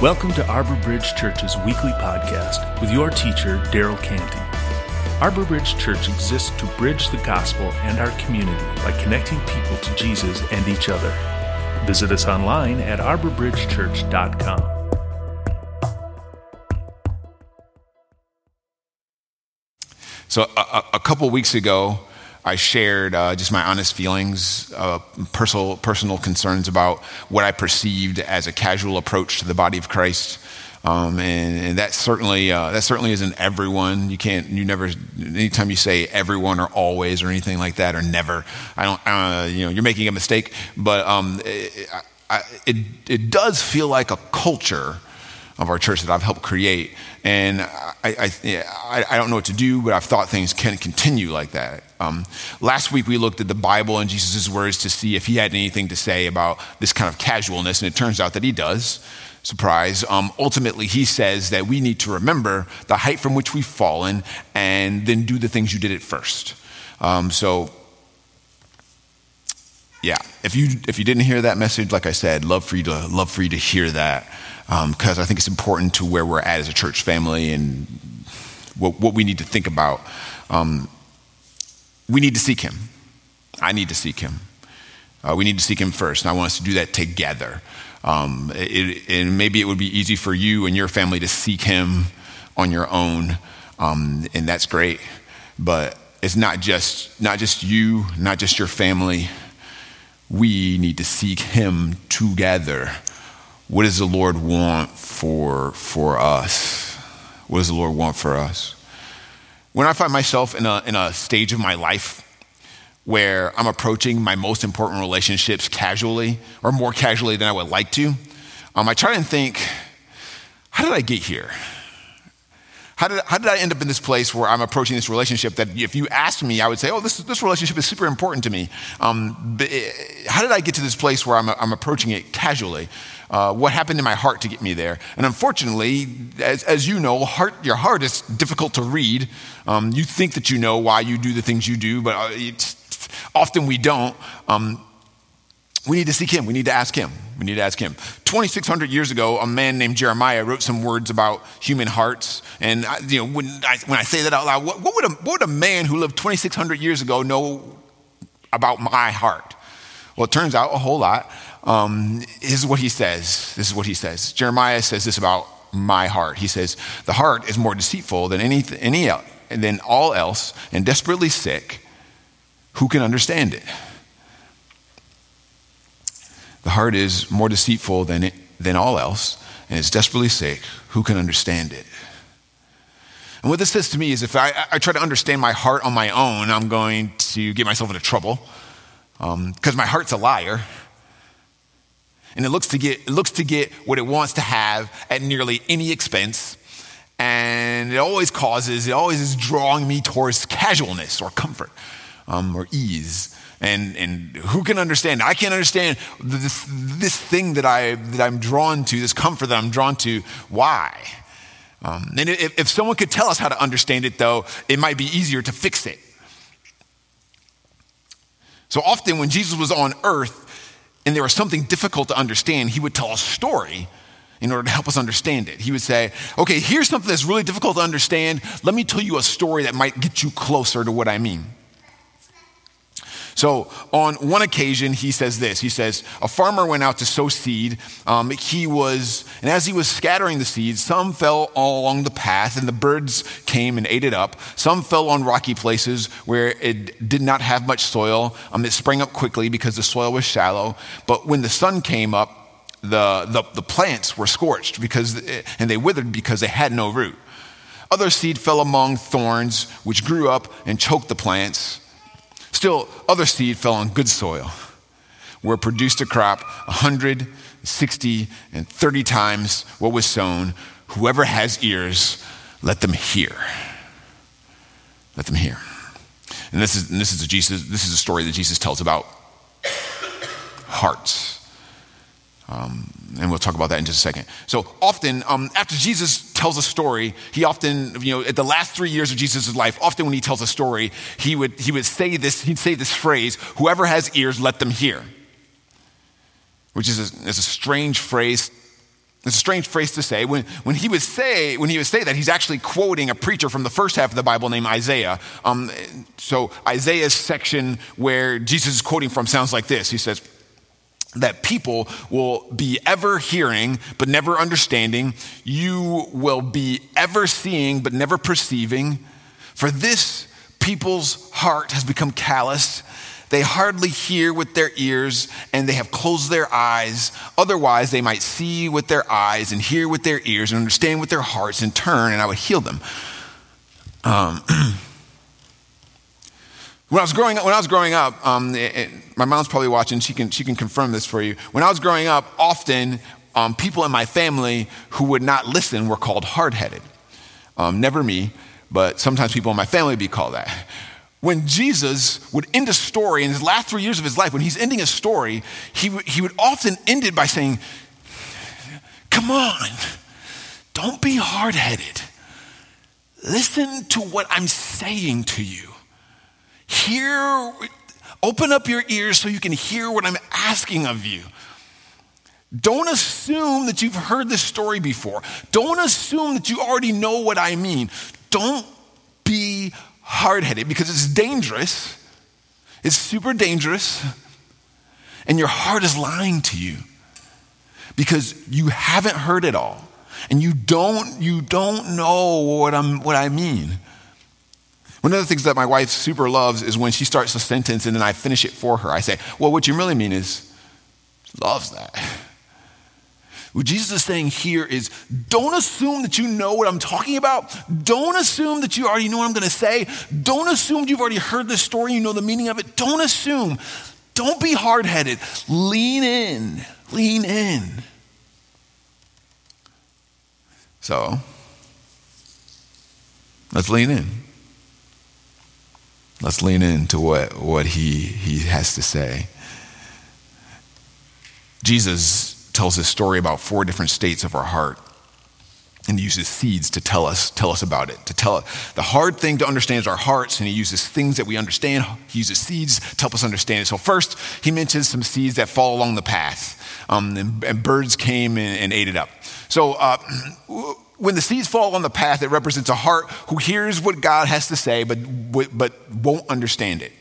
Welcome to Arbor Bridge Church's weekly podcast with your teacher, Daryl Canty. Arbor Bridge Church exists to bridge the gospel and our community by connecting people to Jesus and each other. Visit us online at arborbridgechurch.com. So, a, a couple weeks ago, I shared uh, just my honest feelings, uh, personal, personal concerns about what I perceived as a casual approach to the body of Christ. Um, and, and, that certainly uh, that certainly isn't everyone. You can't you never anytime you say everyone or always or anything like that or never. I don't uh, you know you're making a mistake. But um, it, I, it it does feel like a culture of our church that I've helped create. And I, I, I, don't know what to do, but I've thought things can continue like that. Um, last week we looked at the Bible and Jesus' words to see if he had anything to say about this kind of casualness, and it turns out that he does. Surprise. Um, ultimately, he says that we need to remember the height from which we've fallen and then do the things you did at first. Um, so, yeah, if you if you didn't hear that message, like I said, love for you to love for you to hear that because um, I think it's important to where we're at as a church family and what, what we need to think about. Um, we need to seek Him. I need to seek Him. Uh, we need to seek Him first, and I want us to do that together. Um, it, and maybe it would be easy for you and your family to seek Him on your own, um, and that's great. But it's not just not just you, not just your family. We need to seek Him together what does the Lord want for, for us? What does the Lord want for us? When I find myself in a, in a stage of my life where I'm approaching my most important relationships casually or more casually than I would like to, um, I try and think, how did I get here? How did, how did I end up in this place where I'm approaching this relationship that if you asked me, I would say, oh, this, this relationship is super important to me. Um, eh, how did I get to this place where I'm, I'm approaching it casually? Uh, what happened in my heart to get me there? And unfortunately, as, as you know, heart, your heart is difficult to read. Um, you think that you know why you do the things you do, but uh, often we don't. Um, we need to seek him. We need to ask him. We need to ask him. 2,600 years ago, a man named Jeremiah wrote some words about human hearts. And I, you know, when I, when I say that out loud, what, what, would a, what would a man who lived 2,600 years ago know about my heart? Well, it turns out a whole lot. Um, this is what he says. This is what he says. Jeremiah says this about my heart. He says, "The heart is more deceitful than any, any than all else, and desperately sick. Who can understand it?" The heart is more deceitful than, it, than all else, and is desperately sick. Who can understand it? And what this says to me is if I, I try to understand my heart on my own, I'm going to get myself into trouble because um, my heart's a liar. And it looks, to get, it looks to get what it wants to have at nearly any expense. And it always causes, it always is drawing me towards casualness or comfort um, or ease. And, and who can understand? I can't understand this, this thing that, I, that I'm drawn to, this comfort that I'm drawn to. Why? Um, and if, if someone could tell us how to understand it, though, it might be easier to fix it. So often, when Jesus was on earth and there was something difficult to understand, he would tell a story in order to help us understand it. He would say, Okay, here's something that's really difficult to understand. Let me tell you a story that might get you closer to what I mean. So, on one occasion, he says this He says, A farmer went out to sow seed. Um, he was, and as he was scattering the seeds, some fell all along the path, and the birds came and ate it up. Some fell on rocky places where it did not have much soil. Um, it sprang up quickly because the soil was shallow. But when the sun came up, the, the, the plants were scorched because, and they withered because they had no root. Other seed fell among thorns, which grew up and choked the plants. Still, other seed fell on good soil, where it produced a crop 160 and 30 times what was sown. Whoever has ears, let them hear. Let them hear. And this is, and this is, a Jesus, this is a story that Jesus tells about hearts. Um, and we'll talk about that in just a second. So often, um, after Jesus tells a story, he often, you know, at the last three years of Jesus' life, often when he tells a story, he would, he would say this, he'd say this phrase, whoever has ears, let them hear. Which is a, is a strange phrase It's a strange phrase to say. When, when, he would say, when he would say that, he's actually quoting a preacher from the first half of the Bible named Isaiah. Um, so Isaiah's section where Jesus is quoting from sounds like this. He says, that people will be ever hearing but never understanding. You will be ever seeing but never perceiving. For this people's heart has become callous. They hardly hear with their ears and they have closed their eyes. Otherwise, they might see with their eyes and hear with their ears and understand with their hearts and turn, and I would heal them. Um, when I was growing up, when I was growing up, um, it, it, my mom's probably watching. She can she can confirm this for you. When I was growing up, often um, people in my family who would not listen were called hard headed. Um, never me, but sometimes people in my family would be called that when Jesus would end a story in his last three years of his life, when he's ending a story, he, w- he would often end it by saying, Come on, don't be hard headed. Listen to what I'm saying to you. Hear, open up your ears so you can hear what I'm asking of you. Don't assume that you've heard this story before. Don't assume that you already know what I mean. Don't be hard headed because it's dangerous. It's super dangerous. And your heart is lying to you because you haven't heard it all. And you don't, you don't know what, I'm, what I mean. One of the things that my wife super loves is when she starts a sentence and then I finish it for her. I say, Well, what you really mean is, loves that. What Jesus is saying here is don't assume that you know what I'm talking about. Don't assume that you already know what I'm going to say. Don't assume you've already heard this story, you know the meaning of it. Don't assume. Don't be hard headed. Lean in. Lean in. So, let's lean in. Let's lean into what, what he, he has to say. Jesus tells this story about four different states of our heart and he uses seeds to tell us tell us about it to tell it the hard thing to understand is our hearts and he uses things that we understand he uses seeds to help us understand it so first he mentions some seeds that fall along the path um, and, and, birds came and, and, ate it up so uh, when the seeds fall on the path it represents a heart who hears what god has to say but, but won't understand it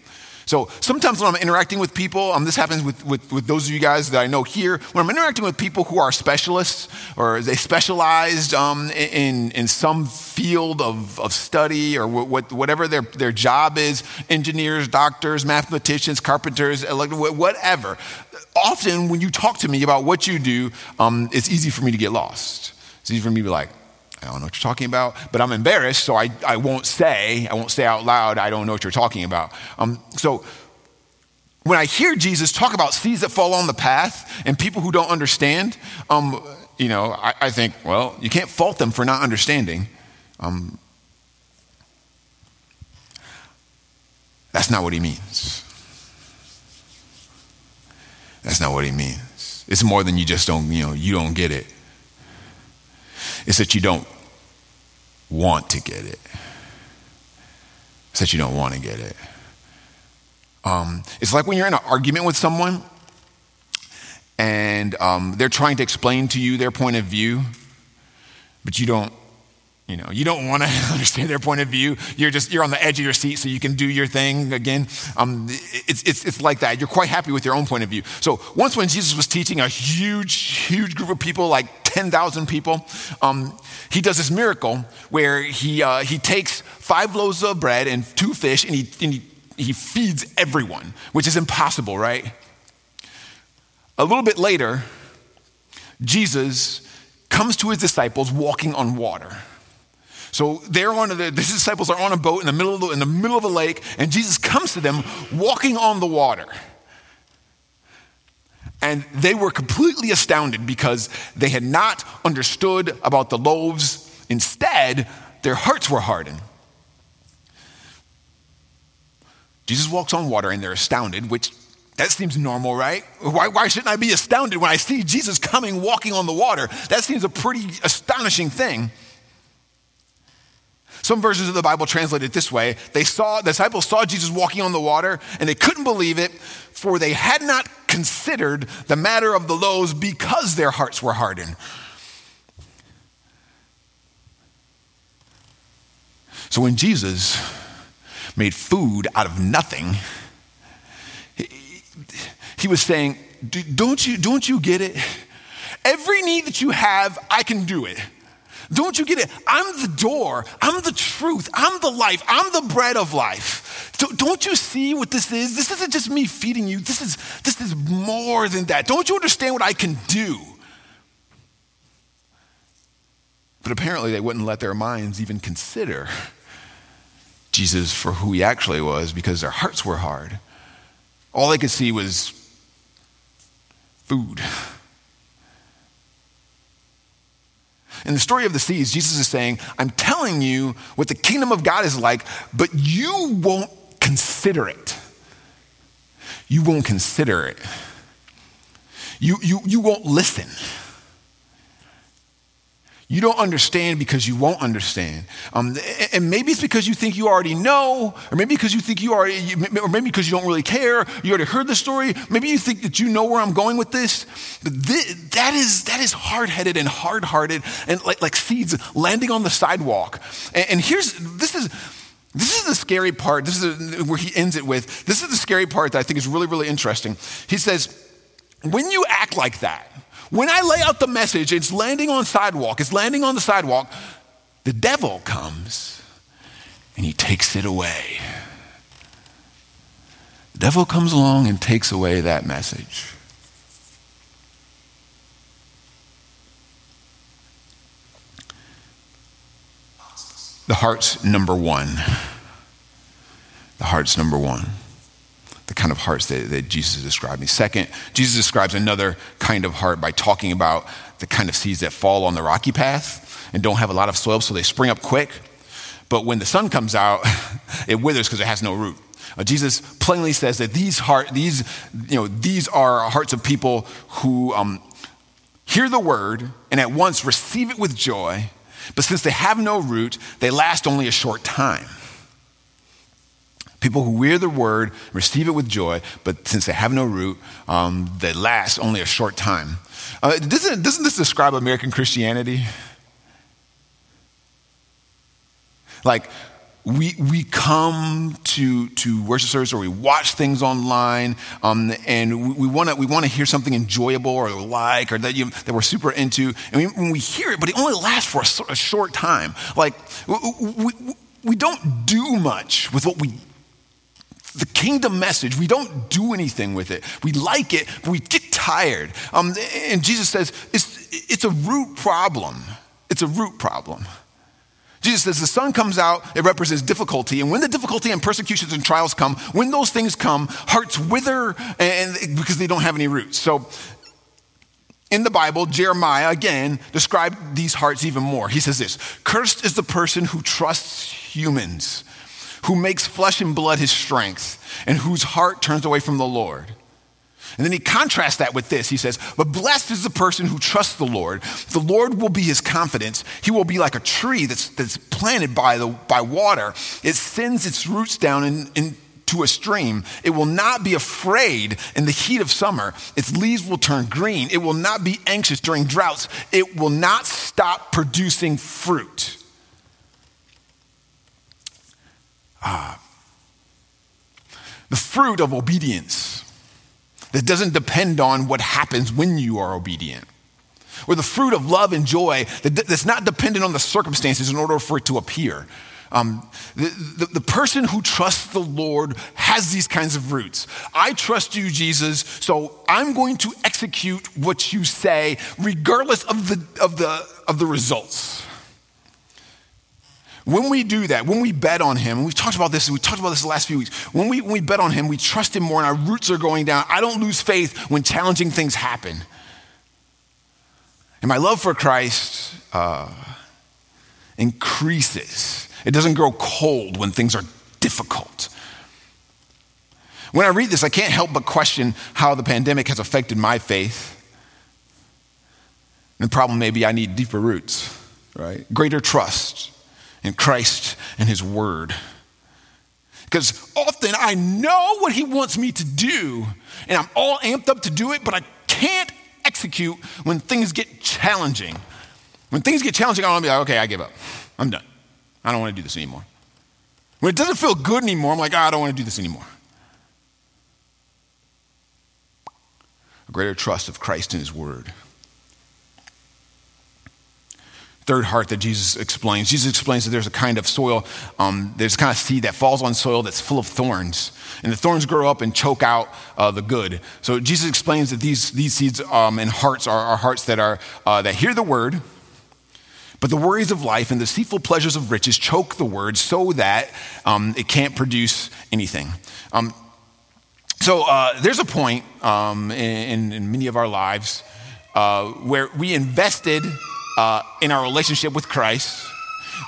so sometimes when I'm interacting with people, um, this happens with, with, with, those of you guys that I know here, when I'm interacting with people who are specialists or they specialized um, in, in some field of, of study or what, whatever their, their job is engineers, doctors, mathematicians, carpenters, whatever. Often when you talk to me about what you do, um, it's easy for me to get lost. It's easy for me to be like, I don't know what you're talking about, but I'm embarrassed, so I, I won't say, I won't say out loud, I don't know what you're talking about. Um, so when I hear Jesus talk about seeds that fall on the path and people who don't understand, um, you know, I, I, think, well, you can't fault them for not understanding. Um, that's not what he means. That's not what he means. It's more than you just don't, you know, you don't get it is that you don't want to get it. It's that you don't want to get it. Um, it's like when you're in an argument with someone and um, they're trying to explain to you their point of view, but you don't you know, you don't want to understand their point of view. You're just you're on the edge of your seat, so you can do your thing again. Um, it's, it's, it's like that. You're quite happy with your own point of view. So once when Jesus was teaching a huge, huge group of people, like 10,000 people, um, he does this miracle where he, uh, he takes five loaves of bread and two fish and, he, and he, he feeds everyone, which is impossible, right? A little bit later, Jesus comes to his disciples walking on water. So they're on the, the disciples are on a boat in the middle of the, in the middle of a lake, and Jesus comes to them walking on the water. And they were completely astounded because they had not understood about the loaves. Instead, their hearts were hardened. Jesus walks on water and they're astounded, which that seems normal, right? Why, why shouldn't I be astounded when I see Jesus coming walking on the water? That seems a pretty astonishing thing. Some versions of the Bible translate it this way. They saw, the disciples saw Jesus walking on the water and they couldn't believe it for they had not considered the matter of the loaves because their hearts were hardened. So when Jesus made food out of nothing, he was saying, don't you, don't you get it? Every need that you have, I can do it. Don't you get it? I'm the door. I'm the truth. I'm the life. I'm the bread of life. Don't you see what this is? This isn't just me feeding you. This is, this is more than that. Don't you understand what I can do? But apparently, they wouldn't let their minds even consider Jesus for who he actually was because their hearts were hard. All they could see was food. In the story of the seas, Jesus is saying, I'm telling you what the kingdom of God is like, but you won't consider it. You won't consider it. You, you, you won't listen. You don't understand because you won't understand. Um, and maybe it's because you think you already know, or maybe because you think you already, or maybe because you don't really care. You already heard the story. Maybe you think that you know where I'm going with this. But this, that is that is hard headed and hard hearted and like, like seeds landing on the sidewalk. And, and here's this is. This is the scary part. This is where he ends it with. This is the scary part that I think is really, really interesting. He says, when you act like that, when I lay out the message, it's landing on sidewalk, it's landing on the sidewalk, the devil comes and he takes it away. The devil comes along and takes away that message. The heart's number one. The heart's number one the kind of hearts that, that Jesus is describing. Second, Jesus describes another kind of heart by talking about the kind of seeds that fall on the rocky path and don't have a lot of soil, so they spring up quick. But when the sun comes out, it withers because it has no root. Uh, Jesus plainly says that these heart, these, you know, these are hearts of people who um, hear the word and at once receive it with joy, but since they have no root, they last only a short time. People who hear the word, receive it with joy, but since they have no root, um, they last only a short time. Uh, doesn't, doesn't this describe American Christianity? Like, we, we come to, to worship service or we watch things online um, and we, want to we wanna hear something enjoyable or like or that, you, that we're super into. And we, when we hear it, but it only lasts for a, a short time. Like, we, we, we don't do much with what we the kingdom message, we don't do anything with it. We like it, but we get tired. Um, and Jesus says it's, it's a root problem. It's a root problem. Jesus says the sun comes out, it represents difficulty. And when the difficulty and persecutions and trials come, when those things come, hearts wither and, because they don't have any roots. So in the Bible, Jeremiah again described these hearts even more. He says this Cursed is the person who trusts humans who makes flesh and blood his strength, and whose heart turns away from the Lord. And then he contrasts that with this. He says, But blessed is the person who trusts the Lord. The Lord will be his confidence. He will be like a tree that's, that's planted by, the, by water. It sends its roots down in, into a stream. It will not be afraid in the heat of summer. Its leaves will turn green. It will not be anxious during droughts. It will not stop producing fruit. Ah, the fruit of obedience that doesn't depend on what happens when you are obedient. Or the fruit of love and joy that's not dependent on the circumstances in order for it to appear. Um, the, the, the, person who trusts the Lord has these kinds of roots. I trust you, Jesus, so I'm going to execute what you say, regardless of the, of the, of the results. When we do that, when we bet on him, and we've talked about this, and we talked about this the last few weeks. When we, when we bet on him, we trust him more and our roots are going down. I don't lose faith when challenging things happen. And my love for Christ uh, increases. It doesn't grow cold when things are difficult. When I read this, I can't help but question how the pandemic has affected my faith. And the problem may be I need deeper roots, right? Greater trust in Christ and His Word. Because often I know what He wants me to do, and I'm all amped up to do it, but I can't execute when things get challenging. When things get challenging, I want to be like, okay, I give up. I'm done. I don't want to do this anymore. When it doesn't feel good anymore, I'm like, oh, I don't want to do this anymore. A greater trust of Christ and His Word. Third heart that Jesus explains. Jesus explains that there's a kind of soil, um, there's kind of seed that falls on soil that's full of thorns. And the thorns grow up and choke out uh, the good. So Jesus explains that these, these seeds um, and hearts are, are hearts that, are, uh, that hear the word, but the worries of life and the deceitful pleasures of riches choke the word so that um, it can't produce anything. Um, so uh, there's a point um, in, in, many of our lives uh, where we invested uh, in our relationship with Christ.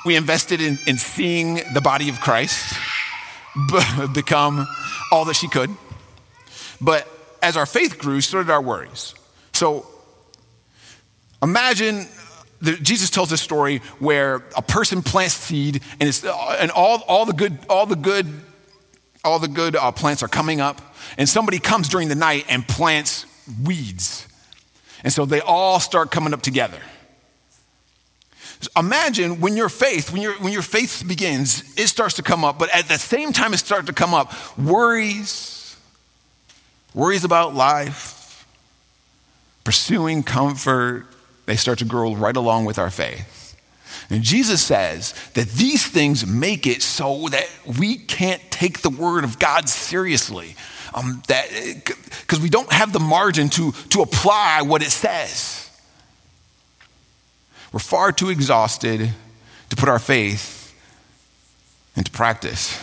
We invested in, in seeing the body of Christ become all that she could. But as our faith grew, so did our worries. So imagine the, Jesus tells this story where a person plants seed and, it's, and all, all the good, all the good, all the good uh, plants are coming up, and somebody comes during the night and plants weeds. And so they all start coming up together. Imagine when your faith, when your, when your faith begins, it starts to come up, but at the same time it starts to come up, worries, worries about life, pursuing comfort, they start to grow right along with our faith. And Jesus says that these things make it so that we can't take the word of God seriously. Um, that because we don't have the margin to, to apply what it says. We're far too exhausted to put our faith into practice.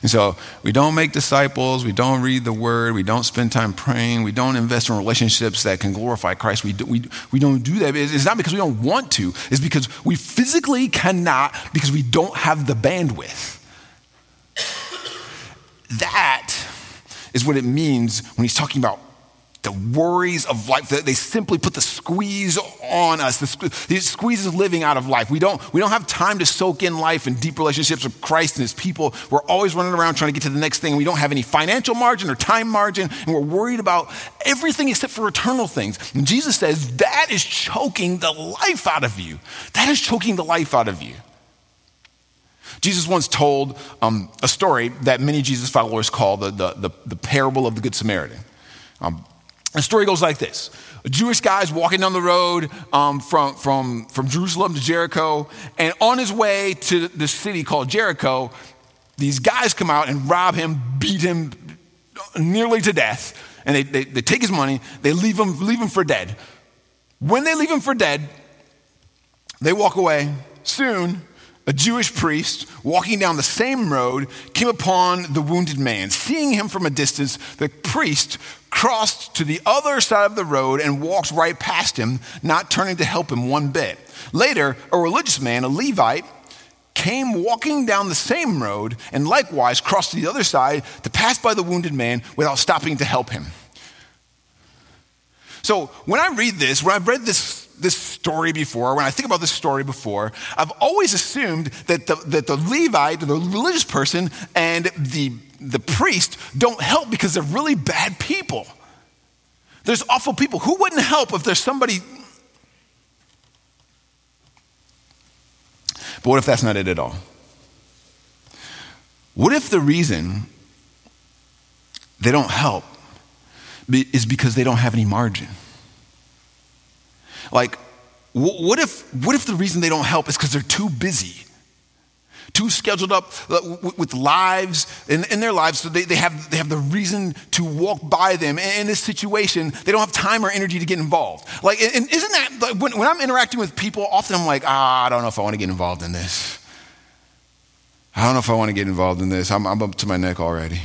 And so we don't make disciples, we don't read the word, we don't spend time praying, we don't invest in relationships that can glorify Christ. We, do, we, we don't do that. It's not because we don't want to, it's because we physically cannot because we don't have the bandwidth. That is what it means when he's talking about the worries of life. They simply put the squeeze on us. The, squeeze is living out of life. We don't, we don't have time to soak in life and deep relationships with Christ and his people. We're always running around trying to get to the next thing. We don't have any financial margin or time margin, and we're worried about everything except for eternal things. And Jesus says that is choking the life out of you. That is choking the life out of you. Jesus once told um, a story that many Jesus followers call the, the, the, the parable of the Good Samaritan. Um, the story goes like this a Jewish guy is walking down the road um, from, from, from Jerusalem to Jericho, and on his way to the city called Jericho, these guys come out and rob him, beat him nearly to death, and they, they, they take his money, they leave him, leave him for dead. When they leave him for dead, they walk away. Soon, a Jewish priest walking down the same road came upon the wounded man. Seeing him from a distance, the priest crossed to the other side of the road and walked right past him, not turning to help him one bit. Later, a religious man, a Levite, came walking down the same road and likewise crossed to the other side to pass by the wounded man without stopping to help him. So when I read this, when I've read this this story before, when I think about this story before, I've always assumed that the, that the Levite, the religious person, and the, the priest don't help because they're really bad people. There's awful people. Who wouldn't help if there's somebody? But what if that's not it at all? What if the reason they don't help is because they don't have any margin? Like, what if, what if the reason they don't help is because they're too busy? Too scheduled up uh, with lives in, in their lives, so they, they, have, they have the reason to walk by them. in this situation, they don't have time or energy to get involved. Like, and isn't that, like, when, when I'm interacting with people, often I'm like, ah, I don't know if I want to get involved in this. I don't know if I want to get involved in this. I'm, I'm up to my neck already.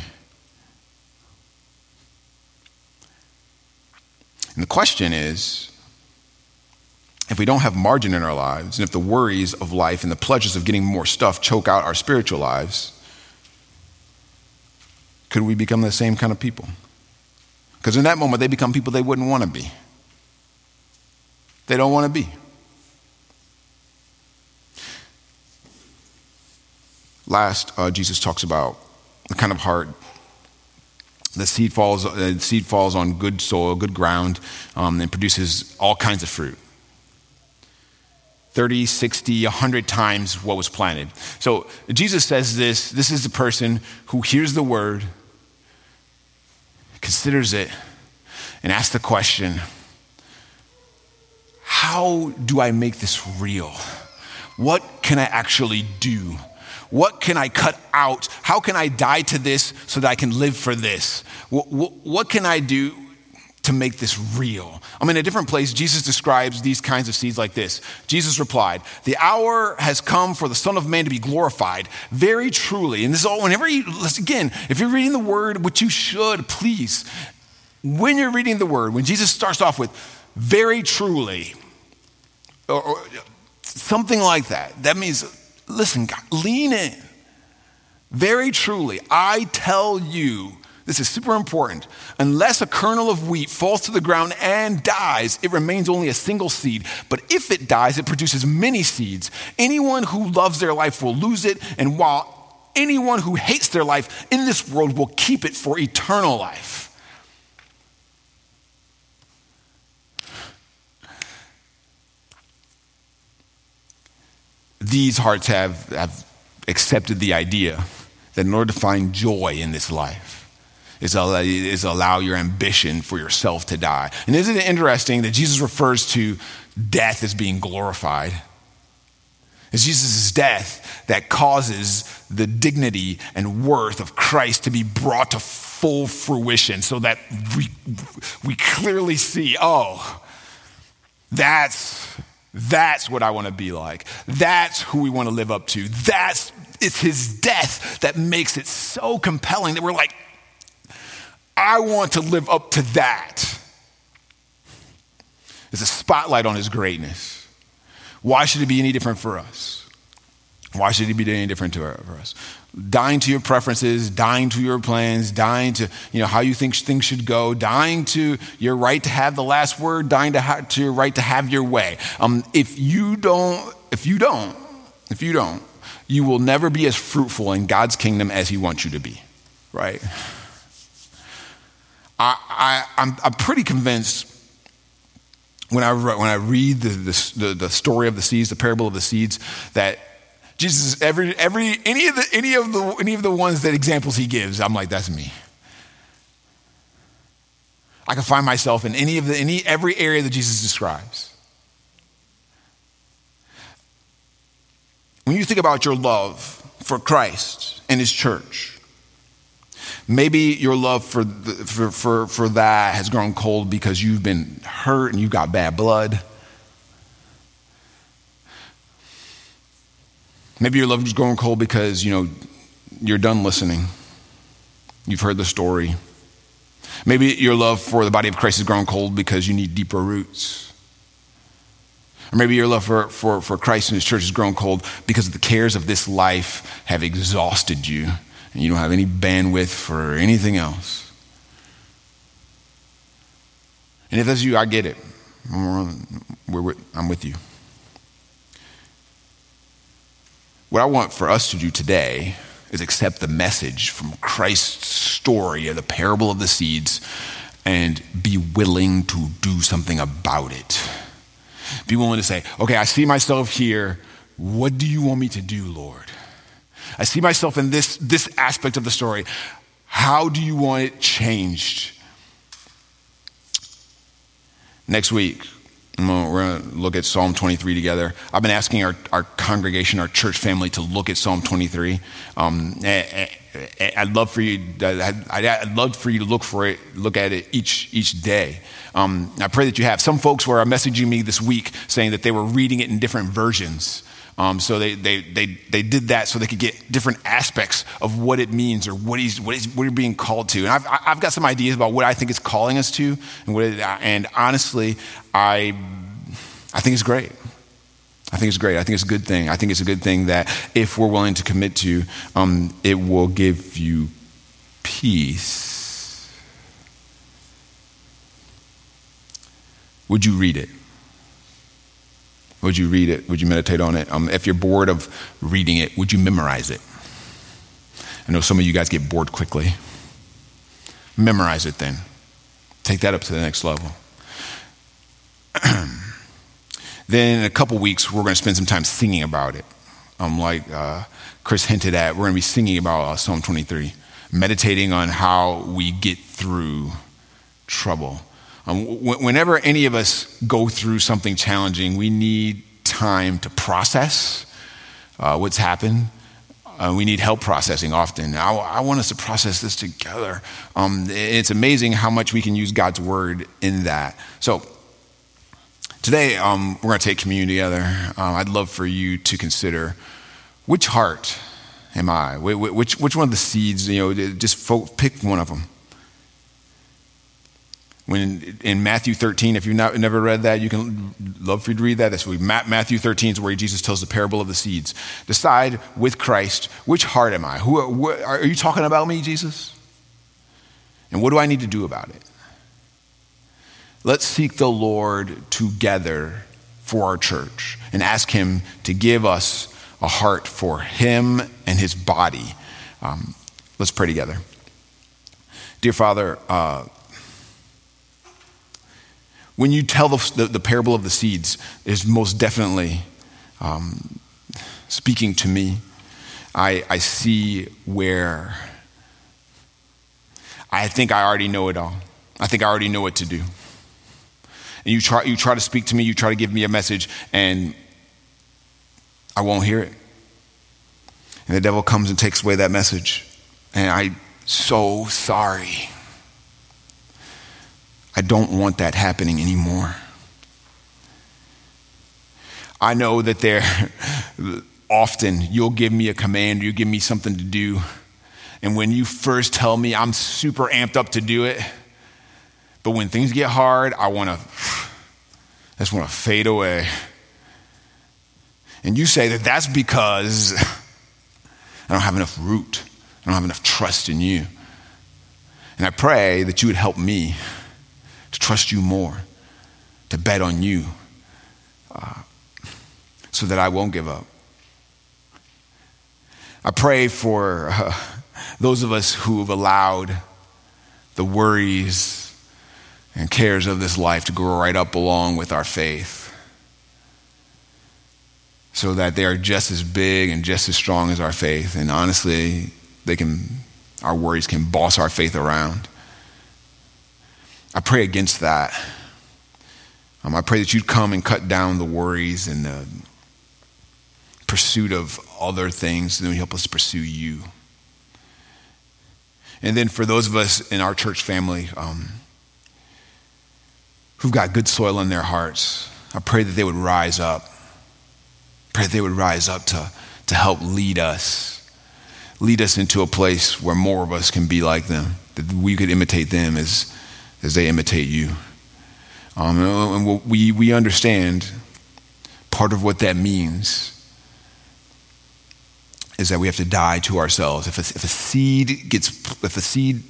And the question is, if we don't have margin in our lives, and if the worries of life and the pleasures of getting more stuff choke out our spiritual lives, could we become the same kind of people? Because in that moment, they become people they wouldn't want to be. They don't want to be. Last, uh, Jesus talks about the kind of heart the seed falls, uh, seed falls on good soil, good ground, um, and produces all kinds of fruit. 30, 60, 100 times what was planted. So Jesus says this this is the person who hears the word, considers it, and asks the question how do I make this real? What can I actually do? What can I cut out? How can I die to this so that I can live for this? What, what, what can I do to make this real. I'm in a different place. Jesus describes these kinds of seeds like this. Jesus replied, The hour has come for the Son of Man to be glorified. Very truly. And this is all, whenever you, again, if you're reading the word, which you should, please, when you're reading the word, when Jesus starts off with, very truly, or, or something like that, that means, listen, God, lean in. Very truly, I tell you, this is super important. Unless a kernel of wheat falls to the ground and dies, it remains only a single seed. But if it dies, it produces many seeds. Anyone who loves their life will lose it, and while anyone who hates their life in this world will keep it for eternal life. These hearts have, have accepted the idea that in order to find joy in this life, is allow, is allow your ambition for yourself to die. And isn't it interesting that Jesus refers to death as being glorified? It's Jesus' death that causes the dignity and worth of Christ to be brought to full fruition so that we, we clearly see, oh, that's, that's what I want to be like. That's who we want to live up to. That's, it's his death that makes it so compelling that we're like, I want to live up to that. There's a spotlight on his greatness. Why should it be any different for us? Why should it be any different to, for us? Dying to your preferences, dying to your plans, dying to you know how you think things should go, dying to your right to have the last word, dying to, ha- to your right to have your way. Um, if you don't, if you don't, if you don't, you will never be as fruitful in God's kingdom as He wants you to be, right? I, am I'm pretty convinced when I, when I read the, the, the, story of the seeds, the parable of the seeds, that Jesus, every, every, any, of the, any, of the, any of the ones that examples he gives, I'm like, that's me. I can find myself in any of the, any, every area that Jesus describes. When you think about your love for Christ and his church, Maybe your love for, the, for, for, for that has grown cold because you've been hurt and you've got bad blood. Maybe your love has grown cold because, you know, you're done listening. You've heard the story. Maybe your love for the body of Christ has grown cold because you need deeper roots. Or maybe your love for, for, for Christ and his church has grown cold because the cares of this life have exhausted you and you don't have any bandwidth for anything else. And if that's you, I get it. I'm with you. What I want for us to do today is accept the message from Christ's story of the parable of the seeds and be willing to do something about it. Be willing to say, okay, I see myself here. What do you want me to do, Lord? I see myself in this, this aspect of the story. How do you want it changed? Next week, we're going to look at Psalm 23 together. I've been asking our, our congregation, our church family, to look at Psalm 23. Um, I'd love for you. I'd love for you to look for it, look at it each each day. Um, I pray that you have. Some folks were messaging me this week saying that they were reading it in different versions. Um, so they, they, they, they did that so they could get different aspects of what it means or what he's, what, he's, what you're being called to. And I've, I've got some ideas about what I think it's calling us to. And, what it, and honestly, I, I think it's great. I think it's great. I think it's a good thing. I think it's a good thing that if we're willing to commit to, um, it will give you peace. Would you read it? Would you read it? Would you meditate on it? Um, if you're bored of reading it, would you memorize it? I know some of you guys get bored quickly. Memorize it then. Take that up to the next level. Then in a couple weeks, we're going to spend some time singing about it. Um, like uh, Chris hinted at, we're going to be singing about uh, Psalm 23, meditating on how we get through trouble. Um, w- whenever any of us go through something challenging, we need time to process uh, what's happened. Uh, we need help processing often. I, I, want us to process this together. Um, it's amazing how much we can use God's word in that. So, today um, we're going to take communion together. Um, I'd love for you to consider which heart am I? Which, which one of the seeds, you know, just pick one of them. When in Matthew 13, if you've not, never read that, you can love for you to read that. That's what Matthew 13 is where Jesus tells the parable of the seeds. Decide with Christ, which heart am I? Who, who, are you talking about me, Jesus? And what do I need to do about it? Let's seek the Lord together for our church and ask Him to give us a heart for Him and His body. Um, let's pray together. Dear Father, uh, when you tell the, the, the, parable of the seeds, is most definitely um, speaking to me. I, I see where I think I already know it all. I think I already know what to do. And you try, you try to speak to me, you try to give me a message, and I won't hear it. And the devil comes and takes away that message. And I'm so sorry. I don't want that happening anymore. I know that there often you'll give me a command, you give me something to do. And when you first tell me, I'm super amped up to do it. But when things get hard, I want to I just want to fade away. And you say that that's because I don't have enough root. I don't have enough trust in you. And I pray that you would help me to trust you more, to bet on you, uh, so that I won't give up. I pray for uh, those of us who have allowed the worries and cares of this life to grow right up along with our faith so that they are just as big and just as strong as our faith and honestly they can our worries can boss our faith around I pray against that. Um, I pray that you'd come and cut down the worries and the pursuit of other things, and then help us pursue you. And then for those of us in our church family um, who've got good soil in their hearts, I pray that they would rise up. Pray that they would rise up to, to help lead us, lead us into a place where more of us can be like them, that we could imitate them as as they imitate you. Um, and we, we understand part of what that means is that we have to die to ourselves. If a, if a seed gets, if a seed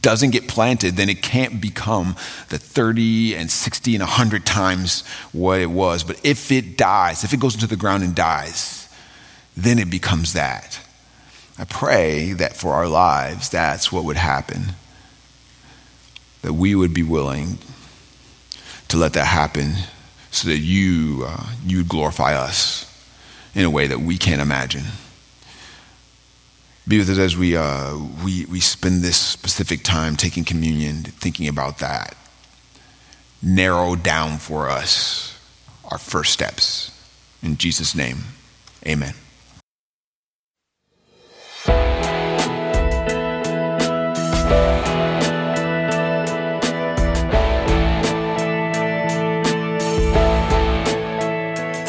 doesn't get planted, then it can't become the 30 and 60 and 100 times what it was. But if it dies, if it goes into the ground and dies, then it becomes that. I pray that for our lives, that's what would happen that we would be willing to let that happen so that you uh, you glorify us in a way that we can't imagine. Be with us as we, uh, we, we spend this specific time taking communion, thinking about that. Narrow down for us our first steps. In Jesus' name, amen.